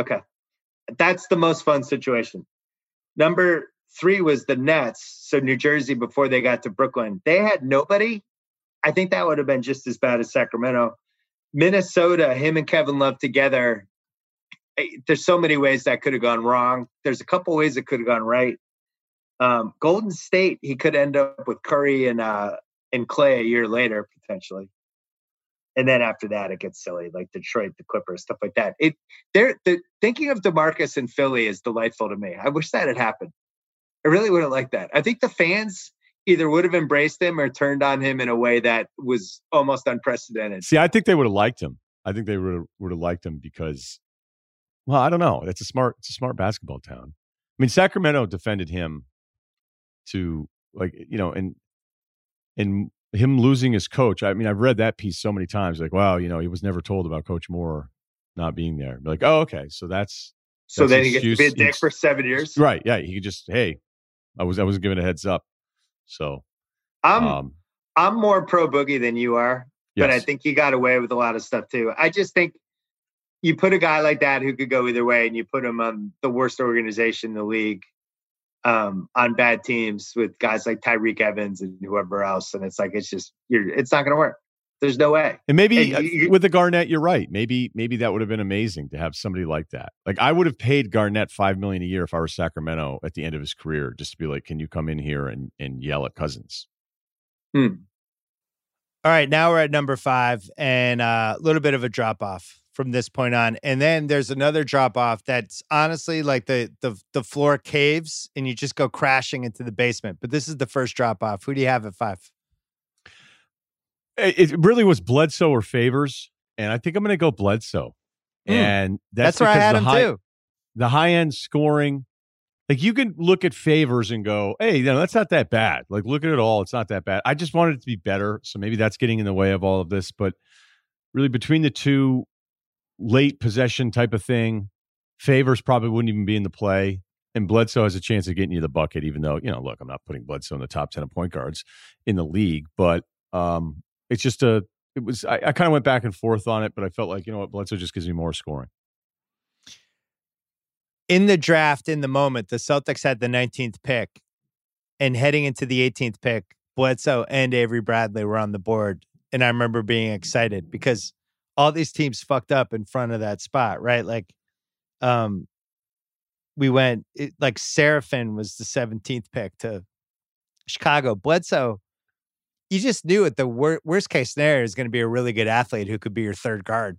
Okay. That's the most fun situation. Number three was the Nets. So New Jersey before they got to Brooklyn, they had nobody. I think that would have been just as bad as Sacramento. Minnesota, him and Kevin Love together. eh, There's so many ways that could have gone wrong. There's a couple ways it could have gone right. Um, Golden State, he could end up with Curry and uh, and Clay a year later potentially. And then after that, it gets silly, like Detroit, the Clippers, stuff like that. It they're the thinking of Demarcus in Philly is delightful to me. I wish that had happened. I really would have liked that. I think the fans either would have embraced him or turned on him in a way that was almost unprecedented. See, I think they would have liked him. I think they would have, would have liked him because, well, I don't know. It's a smart, it's a smart basketball town. I mean, Sacramento defended him to like you know, and and him losing his coach. I mean, I've read that piece so many times. Like, wow, you know, he was never told about Coach Moore not being there. Like, oh, okay, so that's So That's then he gets to be a dick for seven years. right. Yeah, he could just, hey, I was I wasn't given a heads up. So, I'm um, I'm more pro boogie than you are, but I think he got away with a lot of stuff too. I just think you put a guy like that who could go either way, and you put him on the worst organization in the league, um, on bad teams with guys like Tyreke Evans and whoever else, and it's like it's just you're it's not going to work. There's no way. And maybe And uh, you- you- with the Garnett, you're right. Maybe maybe that would have been amazing to have somebody like that. Like I would have paid Garnett five million a year if I were Sacramento at the end of his career, just to be like, can you come in here and and yell at Cousins? Hmm. All right, now we're at number five, and uh, a little bit of a drop off from this point on, and then there's another drop off that's honestly like the the the floor caves, and you just go crashing into the basement. But this is the first drop off. Who do you have at five? It, really was Bledsoe or Favors, and I think I'm going to go Bledsoe. Hmm. And that's, That's, where I had him high, too. The high end scoring, like you can look at Favors and go, hey, you know, that's not that bad. Like look at it all, it's not that bad. I just wanted it to be better, so maybe that's getting in the way of all of this. But really, between the two, late possession type of thing, Favors probably wouldn't even be in the play. And Bledsoe has a chance of getting you the bucket, even though, you know, look, I'm not putting Bledsoe in the top 10 of point guards in the league, but um, it's just a, it was, I, I kind of went back and forth on it, but I felt like, you know what, Bledsoe just gives me more scoring. in the draft in the moment, the Celtics had the 19th pick, and heading into the 18th pick, Bledsoe and Avery Bradley were on the board. And I remember being excited because all these teams fucked up in front of that spot, right? Like, um, we went it, like Seraphin was the 17th pick to Chicago. Bledsoe, you just knew it. The wor- worst case scenario is going to be a really good athlete who could be your third guard.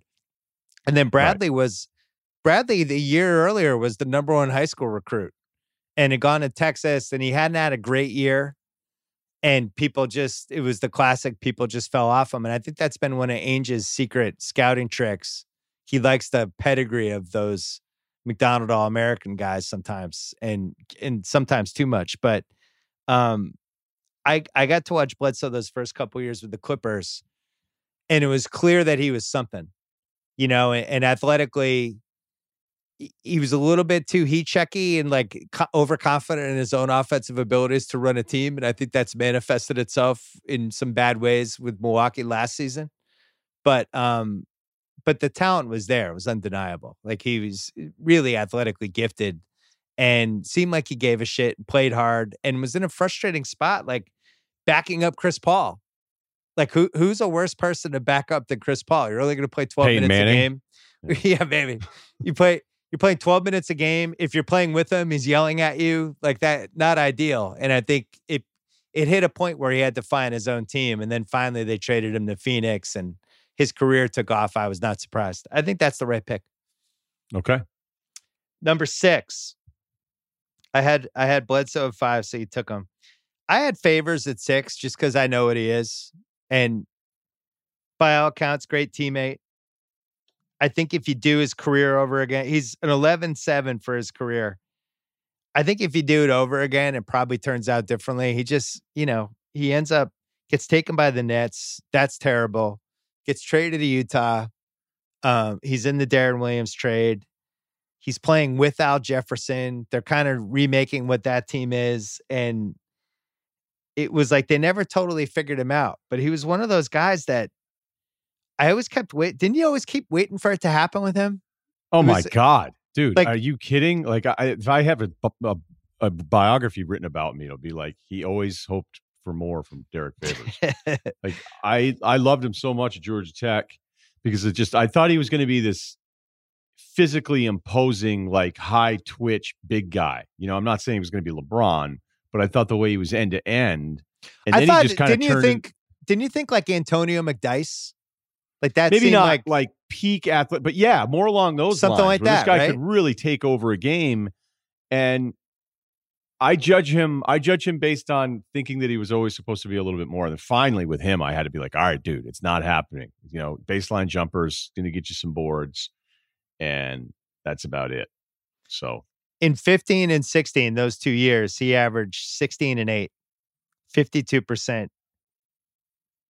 And then Bradley was Bradley the year earlier was the number one high school recruit and had gone to Texas and he hadn't had a great year. And people just, it was the classic, people just fell off him. And I think that's been one of Ainge's secret scouting tricks. He likes the pedigree of those McDonald All American guys sometimes and and sometimes too much. But um I I got to watch Bledsoe those first couple years with the Clippers, and it was clear that he was something, you know, and, and athletically he- was a little bit too heat checky and like co- overconfident in his own offensive abilities to run a team. And I think that's manifested itself in some bad ways with Milwaukee last season. But um, but the talent was there; it was undeniable. Like he was really athletically gifted, and seemed like he gave a shit, played hard, and was in a frustrating spot, like backing up Chris Paul. Like who who's a worse person to back up than Chris Paul? You're only going to play 12 Peyton minutes Manning? a game. yeah, maybe. You play you're playing 12 minutes a game. If you're playing with him, he's yelling at you like that. Not ideal. And I think it it hit a point where he had to find his own team. And then finally they traded him to Phoenix and his career took off. I was not surprised. I think that's the right pick. Okay. Number six. I had I had Bledsoe at five, so you took him. I had favors at six just because I know what he is. And by all accounts, great teammate. I think if you do his career over again, he's an 11 7 for his career. I think if you do it over again, it probably turns out differently. He just, you know, He ends up gets taken by the Nets. That's terrible. Gets traded to Utah. Um, he's in the Deron Williams trade. He's playing without Jefferson. They're kind of remaking what that team is. And it was like they never totally figured him out. But he was one of those guys that I always kept wait. Didn't you always keep waiting for it to happen with him? Oh It my god, dude! like- are you kidding? Like, I, if I have a, a, a biography written about me, it'll be like he always hoped for more from Derrick Favors. like, I I loved him so much at Georgia Tech because it just I thought he was going to be this physically imposing, like high twitch big guy. You know, I'm not saying he was going to be LeBron, but I thought the way he was end to end, and I then thought, he just kind of didn't you turned. in- think? Didn't you think like Antonio McDyess? Like that maybe not like like, peak athlete, but yeah, more along those Something lines, like that, This guy right? could really take over a game, and I judge him. I judge him based on thinking that he was always supposed to be a little bit more. And then finally, with him, I had to be like, all right, dude, it's not happening. You know, baseline jumpers going to get you some boards, and that's about it. So in 15 and 16, those two years, he averaged 16 and 8, 52%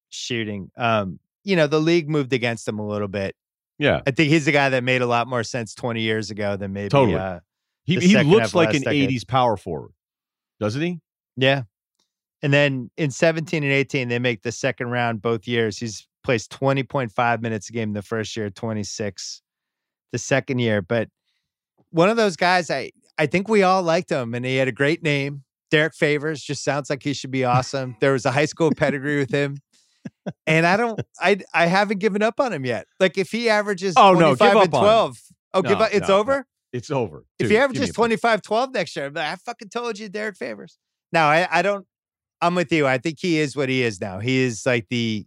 shooting. Um, you know, the league moved against him a little bit. yeah, I think he's the guy that made a lot more sense 20 years ago than maybe Totally. uh he he looks like an decade. '80s power forward, doesn't he? yeah. And then in 17 and 18, they make the second round both years. He's plays 20.5 minutes a game the first year, 26 the second year. But one of those guys, I I think we all liked him, and he had a great name. Derrick Favors just sounds like he should be awesome. there was a high school pedigree with him. And I don't I I haven't given up on him yet. Like if he averages Oh, no, 25 give up and on him. 12. Oh, give up it's no, no. over? It's over. if Dude, he give me averages 25 12 next year, I'm like, I fucking told you Derrick Favors. No, I, I don't I'm with you. I think he is what he is now. He is like the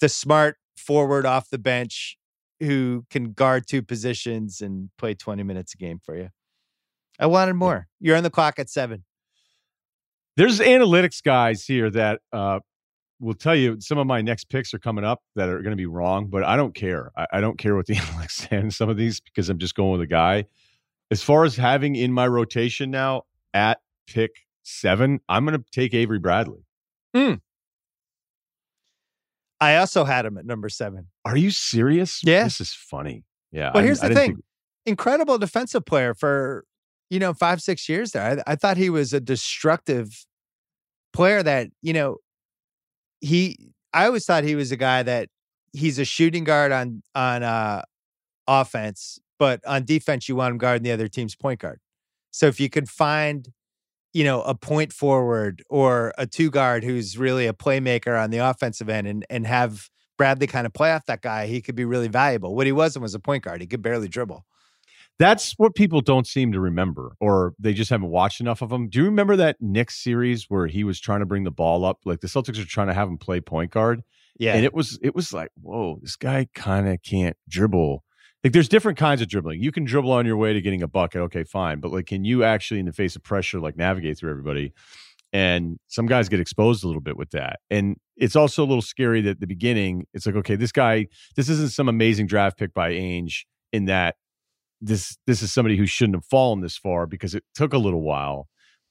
the smart forward off the bench who can guard two positions and play 20 minutes a game for you. I wanted more. You're on the clock at seven. There's analytics guys here that uh, will tell you some of my next picks are coming up that are going to be wrong, but I don't care. I, I don't care what the analytics say in some of these because I'm just going with a guy. As far as having in my rotation now at pick seven, I'm going to take Avery Bradley. I also had him at number seven. Are you serious? Yeah. This is funny. Yeah. But I- here's I the thing. think- Incredible defensive player for, you know, five, six years there. I, I thought he was a destructive player that, you know, he I always thought he was a guy that he's a shooting guard on on uh offense, but on defense you want him guarding the other team's point guard. So if you could find, you know, a point forward or a two guard who's really a playmaker on the offensive end and and have Bradley kind of play off that guy, he could be really valuable. What he wasn't was a point guard. He could barely dribble. That's what people don't seem to remember, or they just haven't watched enough of him. Do you remember that Knicks series where he was trying to bring the ball up? Like the Celtics are trying to have him play point guard. Yeah. And it was it was like, whoa, this guy kind of can't dribble. Like there's different kinds of dribbling. You can dribble on your way to getting a bucket, okay, fine. But like can you actually in the face of pressure like navigate through everybody? And some guys get exposed a little bit with that. And it's also a little scary that at the beginning, it's like, okay, this guy, this isn't some amazing draft pick by Ainge in that this this is somebody who shouldn't have fallen this far because it took a little while.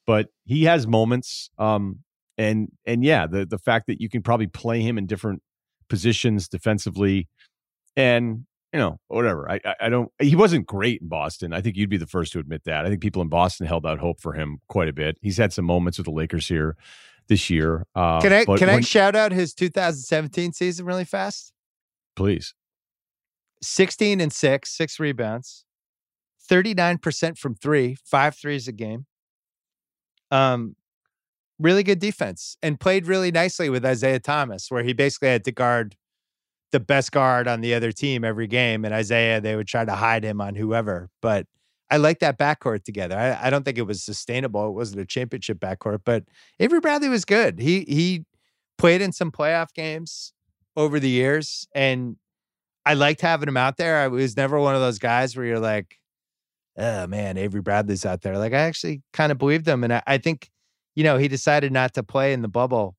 But he has moments. Um, and and yeah, the the fact that you can probably play him in different positions defensively, and you know whatever. I, I I don't. He wasn't great in Boston. I think you'd be the first to admit that. I think people in Boston held out hope for him quite a bit. He's had some moments with the Lakers here this year. Uh, Can I can I shout out his 2017 season really fast? please? 16 and 6, 6 rebounds. 39% from 3, 5 threes a game. Um really good defense and played really nicely with Isaiah Thomas where he basically had to guard the best guard on the other team every game and Isaiah they would try to hide him on whoever, but I like that backcourt together. I, I don't think it was sustainable. It wasn't a championship backcourt, but Avery Bradley was good. He he played in some playoff games over the years, and I liked having him out there. I was never one of those guys where you're like, "Oh man, Avery Bradley's out there." Like I actually kind of believed him, and I, I think, you know, he decided not to play in the bubble.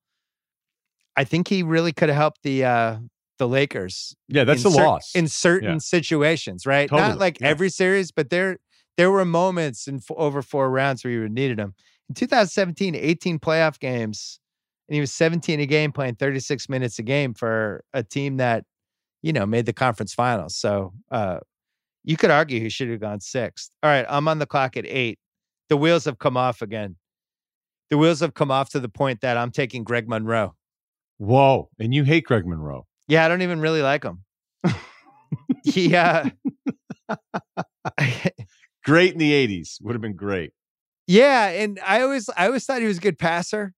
I think he really could have helped the uh the Lakers Yeah, that's a cer- loss. in certain Yeah. situations, right? Totally, Not like yeah. every series, but there there were moments in f- over four rounds where you needed him. In 2017, 18 playoff games And he was 17 a game, playing 36 minutes a game for a team that, you know, made the conference finals. So uh, you could argue he should have gone sixth. All right, I'm on the clock at eight. The wheels have come off again. The wheels have come off to the point that I'm taking Greg Monroe. Whoa. And you hate Greg Monroe. Yeah, I don't even really like him. he uh Great in the 80s. Would have been great. Yeah, and I always I always thought he was a good passer.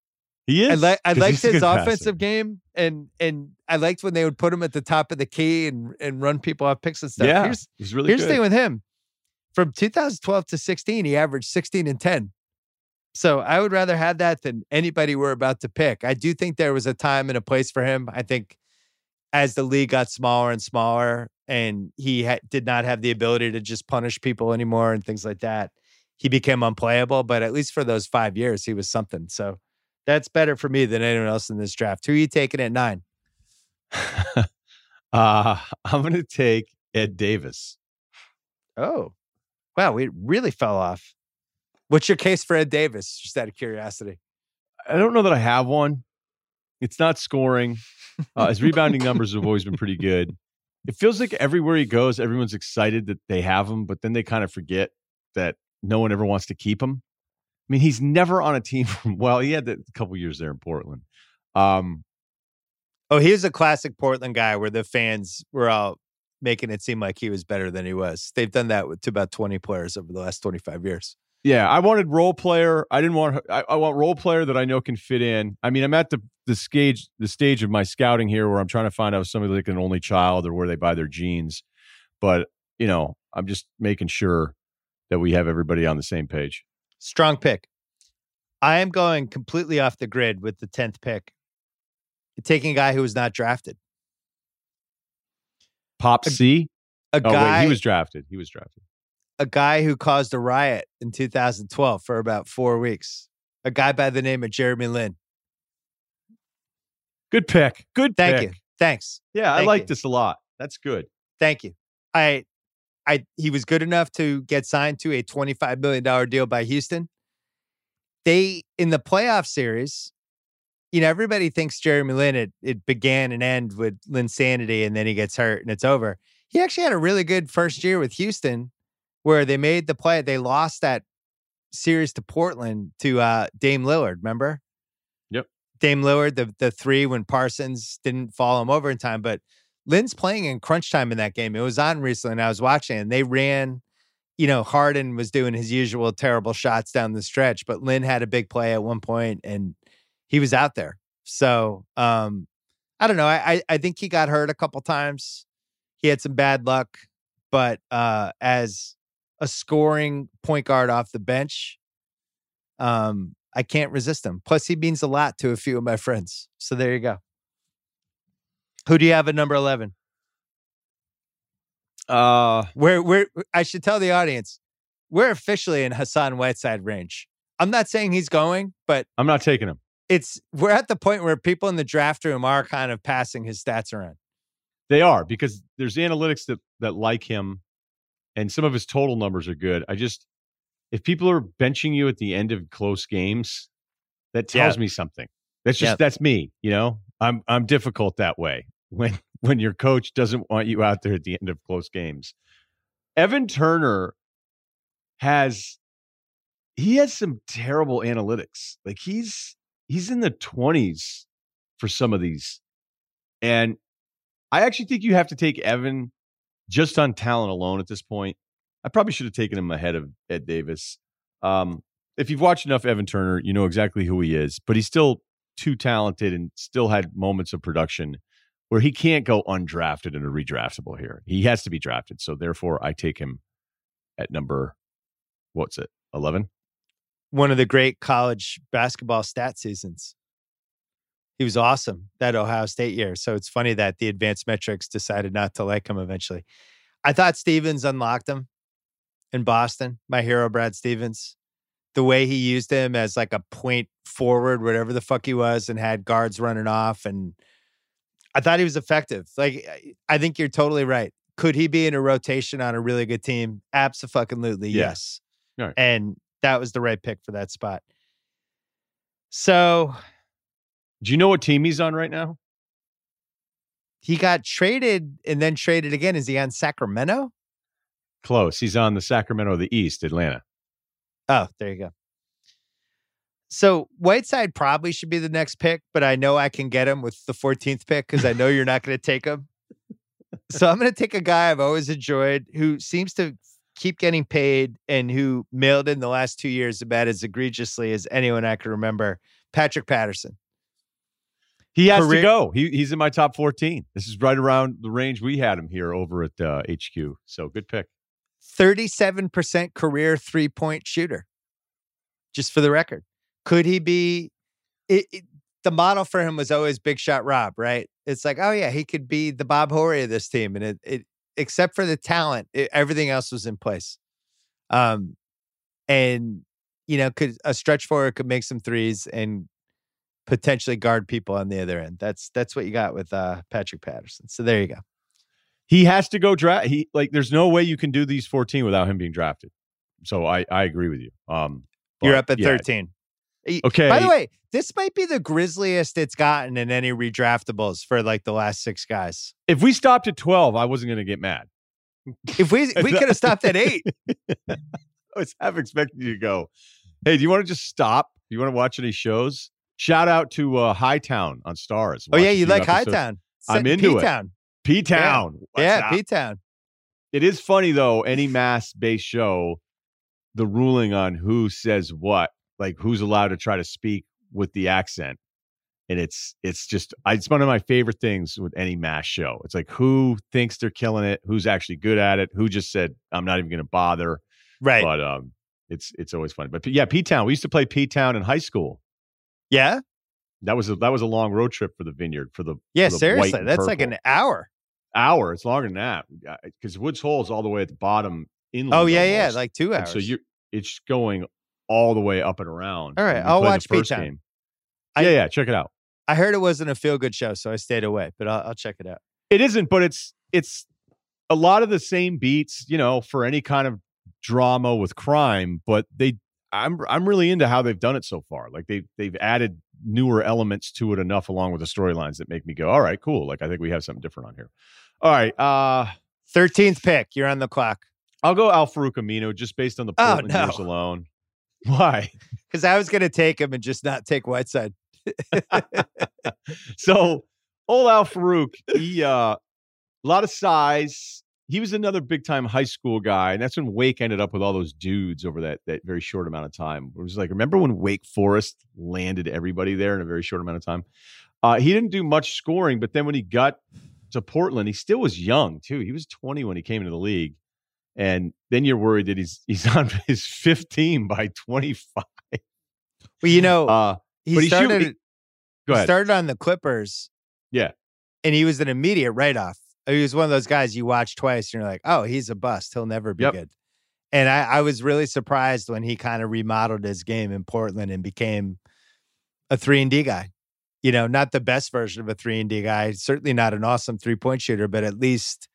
He is. I, li- I liked his good passer. offensive game, and and I liked when they would put him at the top of the key and and run people off picks and stuff. Yeah. Here's He's really here's good. the thing with him: from 2012 to 16, he averaged 16 and 10. So I would rather have that than anybody we're about to pick. I do think there was a time and a place for him. I think as the league got smaller and smaller, and he ha- did not have the ability to just punish people anymore and things like that, he became unplayable. But at least for those five years, he was something. So that's better for me than anyone else in this draft. Who are you taking at nine? uh, I'm going to take Ed Davis. Oh, wow, we really fell off. What's your case for Ed Davis? Just out of curiosity. I don't know that I have one. It's not scoring. Uh, his rebounding numbers have always been pretty good. It feels like everywhere he goes, everyone's excited that they have him, but then they kind of forget that no one ever wants to keep him. I mean, he's never on a team from, well, he had a couple years there in Portland. Um, Oh, he was a classic Portland guy where the fans were all making it seem like he was better than he was. They've done that with to about 20 players over the last 25 years. Yeah, I wanted role player. I didn't want. I, I want role player that I know can fit in. I mean, I'm at the the stage the stage of my scouting here where I'm trying to find out if somebody like an only child or where they buy their jeans. But you know, I'm just making sure that we have everybody on the same page. Strong pick. I am going completely off the grid with the 10th pick. Taking a guy who was not drafted. Pop C. A Oh guy wait, he was drafted. He was drafted. A guy who caused a riot in 2012 for about 4 weeks. A guy by the name of Jeremy Lin. Good pick. Good. Thank pick. you. Thanks. Yeah, I like you. this a lot. That's good. Thank you. I I he was good enough to get signed to a $25 million deal by Houston. They in the playoff series, you know, everybody thinks Jeremy Lin it, it began and end with Linsanity and then he gets hurt and it's over. He actually had a really good first year with Houston where they made the play. They lost that series to Portland to uh Dame Lillard, remember? Yep. Dame Lillard, the the three when Parsons didn't fall him over in time, but Lin's playing in crunch time in that game. It was on recently, and I was watching, and they ran. You know, Harden was doing his usual terrible shots down the stretch, but Lynn had a big play at one point, and he was out there. So, um, I don't know. I, I I think he got hurt a couple times. He had some bad luck, but uh, as a scoring point guard off the bench, um, I can't resist him. Plus, he means a lot to a few of my friends. So there you go. Who do you have at number eleven? Uh, We're we're I should tell the audience, we're officially in Hassan Whiteside range. I'm not saying he's going, but I'm not taking him. it's we're at the point where people in the draft room are kind of passing his stats around. They are because there's analytics that that like him, and some of his total numbers are good. I just if people are benching you at the end of close games, that tells Yeah. me something. That's just Yeah. that's me. You know, I'm I'm difficult that way when when your coach doesn't want you out there at the end of close games. Evan Turner has he has some terrible analytics. Like he's he's in the 20s for some of these. And I actually think you have to take Evan just on talent alone at this point. I probably should have taken him ahead of Ed Davis. Um, if you've watched enough Evan Turner, you know exactly who he is, but he's still too talented and still had moments of production where he can't go undrafted and a redraftable here. He has to be drafted. So therefore, I take him at number, what's it, 11? One of the great college basketball stat seasons. He was awesome that Ohio State year. So it's funny that the advanced metrics decided not to like him eventually. I thought Stevens unlocked him in Boston, my hero, Brad Stevens. The way he used him as like a point forward, whatever the fuck he was, and had guards running off. And I thought he was effective. Like, I- think you're totally right. Could he be in a rotation on a really good team? Absolutely, Yeah. yes. Right. And that was the right pick for that spot. So Do you know what team he's on right now? He got traded and then traded again. Is he on Sacramento? Close. He's on the Sacramento of the East, Atlanta. Oh, there you go. So Whiteside probably should be the next pick, but I know I can get him with the 14th pick because I know you're not going to take him. So I'm going to take a guy I've always enjoyed who seems to keep getting paid and who mailed in the last two years about as egregiously as anyone I can remember. Patrick Patterson. He has Career- to go. He, he's in my top 14. This is right around the range we had him here over at uh, HQ. So good pick. 37% career three point shooter. Just for the record. Could he be it, it- the model for him was always big shot Rob, right? It's like, oh yeah, he could be the Bob Horry of this team. And it, it except for the talent, it, everything else was in place. Um and you know, could a stretch forward could make some threes and potentially guard people on the other end. That's that's what you got with uh Patrick Patterson. So there you go. He has to go draft. He like there's no way you can do these 14 without him being drafted. So I I agree with you. Um You're up at yeah, 13. Okay. By the way, this might be the grisliest it's gotten in any redraftables for like the last six guys. If we stopped at 12, I wasn't going to get mad. If we we could have stopped at eight. I was half expecting you to go, hey, do you want to just stop? Do you want to watch any shows? Shout out to uh, Hightown on Starz. Oh yeah, you like episodes. Hightown. I'm in into it. P-Town. P Town. Yeah, P Town. It is funny though, any mass based show, the ruling on who says what, like who's allowed to try to speak with the accent. And it's it's just it's one of my favorite things with any mass show. It's like who thinks they're killing it, who's actually good at it, who just said I'm not even going to bother. Right. But um, it's it's always fun. But yeah, P Town. We used to play P Town in high school. Yeah. That was a, that was a long road trip for the Vineyard for the Yeah. for the Seriously, and that's like an hour. hour. It's longer than that because Woods Hole is all the way at the bottom. Oh, inland Oh yeah, yeah, like two And hours. so you it's going all the way up and around. All right, I'll played the watch first P-Town. game. I- yeah, yeah, check it out. I heard it wasn't a feel good show, so I stayed away. But I'll, I'll check it out. It isn't, but it's it's a lot of the same beats, you know, for any kind of drama with crime. But they, I'm I'm really into how they've done it so far. Like they they've added newer elements to it enough, along with the storylines that make me go, all right, cool. Like I think we have something different on here. All right, uh, Thirteenth pick. You're on the clock. I'll go Al-Farouq Aminu just based on the Oh, Portland years alone. Why? Because I was gonna take him and just not take Whiteside. so old Al Farouk, he uh a lot of size. He was another big time high school guy, and that's when Wake ended up with all those dudes over that that very short amount of time. It was like, remember when Wake Forest landed everybody there in a very short amount of time? Uh, he didn't do much scoring, but then when he got to Portland, he still was young too. He was 20 when he came into the league, and then you're worried that he's he's on his 15 by 25. Well, you know, Uh, he he shoot- started. he- go he ahead. started on the Clippers. Yeah. And he was an immediate write off. He was one of those guys you watch twice and you're like, oh, he's a bust. He'll never be Yep. good. And I, I was really surprised when he kind of remodeled his game in Portland and became a three and D guy. You know, not the best version of a three and D guy. Certainly not an awesome three point shooter, but at least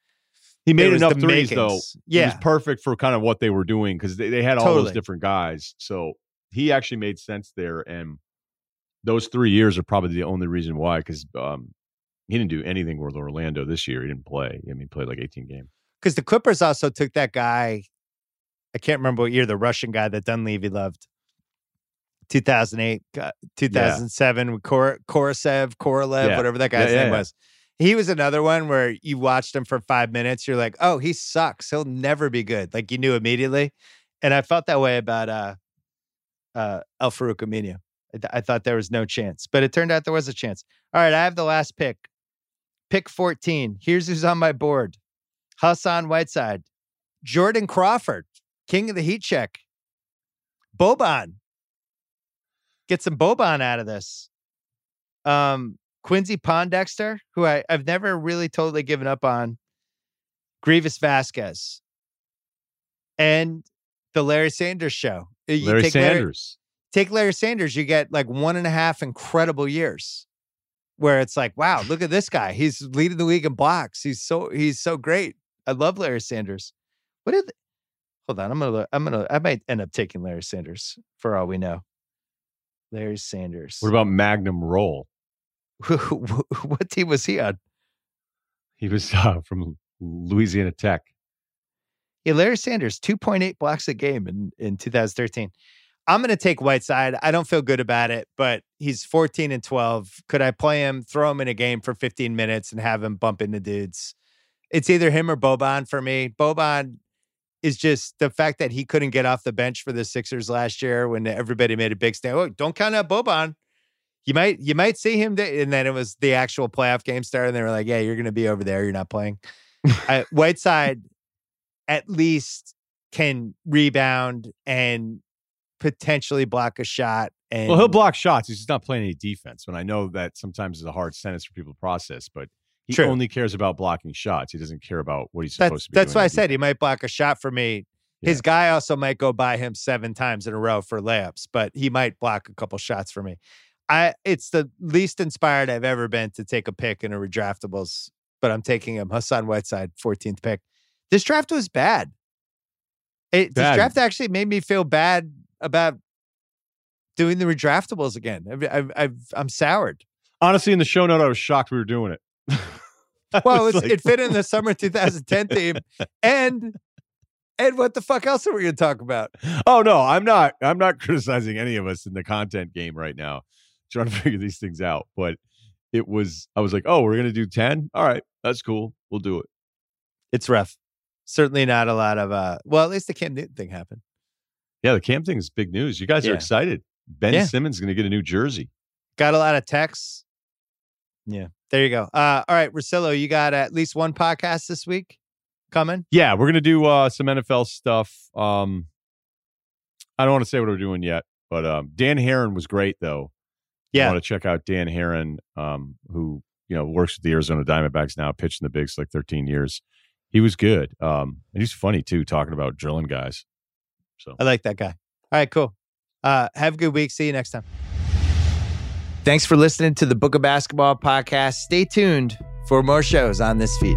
He made enough threes though. makings. It was perfect for kind of what they were doing because they, they had all Totally. those different guys. So he actually made sense there. And those three years are probably the only reason why, because um, he didn't do anything with Orlando this year. He didn't play. I mean, he played like 18 games. because the Clippers also took that guy. I can't remember what year the Russian guy that Dunleavy loved. 2008, uh, 2007, with Kor- Korosev, Korolev, Yeah. whatever that guy's Yeah, yeah, name yeah. was. He was another one where you watched him for five minutes. You're like, oh, he sucks. He'll never be good. Like you knew immediately. And I felt that way about uh, uh, Al-Farouq Aminu. I, th- I thought there was no chance, but it turned out there was a chance. All right, I have the last pick. Pick 14. Here's who's on my board Hassan Whiteside, Jordan Crawford, king of the heat check, Boban. Get some Boban out of this. Um, Quincy Pondexter, who I, I've never really totally given up on, Greivis Vasquez, and the Larry Sanders show. You Larry take Sanders. take Larry Sanders, you get like one and a half incredible years where it's like, wow, look at this guy. He's leading the league in blocks. He's so he's so great. I love Larry Sanders. What did hold on? I'm gonna look, I'm gonna I might end up taking Larry Sanders for all we know. Larry Sanders. What about Magnum Rolle? what team was he on? He was uh, from Louisiana Tech. Yeah, Larry Sanders, 2.8 blocks a game in, in 2013. I'm going to take Whiteside. I don't feel good about it, but he's 14 and 12. Could I play him, throw him in a game for 15 minutes and have him bump into dudes? It's either him or Boban for me. Boban is just the fact that he couldn't get off the bench for the Sixers last year when everybody made a big stand. Oh, don't count out Boban. You might you might see him, and then it was the actual playoff game started, and they were like, "Yeah, you're going to be over there. You're not playing." uh, Whiteside at least can rebound and potentially block a shot. And well, he'll block shots. He's just not playing any defense. When I know that sometimes is a hard sentence for people to process, but he True. only cares about blocking shots. He doesn't care about what he's that's supposed to be. that's why I on said he might block a shot for me. His Yeah. guy also might go by him seven times in a row for layups, but he might block a couple shots for me. I it's the least inspired I've ever been to take a pick in a redraftables, but I'm taking him Hassan Whiteside, 14th pick. This draft was bad. It, this draft actually made me feel bad about doing the redraftables again. I've, I've, I've, I'm soured. Honestly, in the show note, I was shocked we were doing it. Well, it's, like- it fit in the summer 2010 theme, and and what the fuck else are we going to talk about? Oh no, I'm not. I'm not criticizing any of us in the content game right now. Trying to figure these things out, but it was. I was like, oh, we're gonna do ten. All right, that's cool. We'll do it. It's rough. Certainly not a lot of uh. Well, at least the Cam Newton thing happened. Yeah, the Cam thing is big news. You guys Yeah. are excited. Ben Yeah. Simmons is gonna get a new jersey. Got a lot of texts. Yeah, there you go. Uh, all right, Russillo, you got at least one podcast this week coming. Yeah, we're gonna do uh, some NFL stuff. Um, I don't want to say what we're doing yet, but um, Dan Haren was great though. Yeah. want to check out Dan Haren, um, who you know works with the Arizona Diamondbacks now, pitching the bigs like 13 years. He was good, um, and he's funny too, talking about drilling guys. So I like that guy. All right, cool. Uh, have a good week. See you next time. Thanks for listening to the Book of Basketball podcast. Stay tuned for more shows on this feed.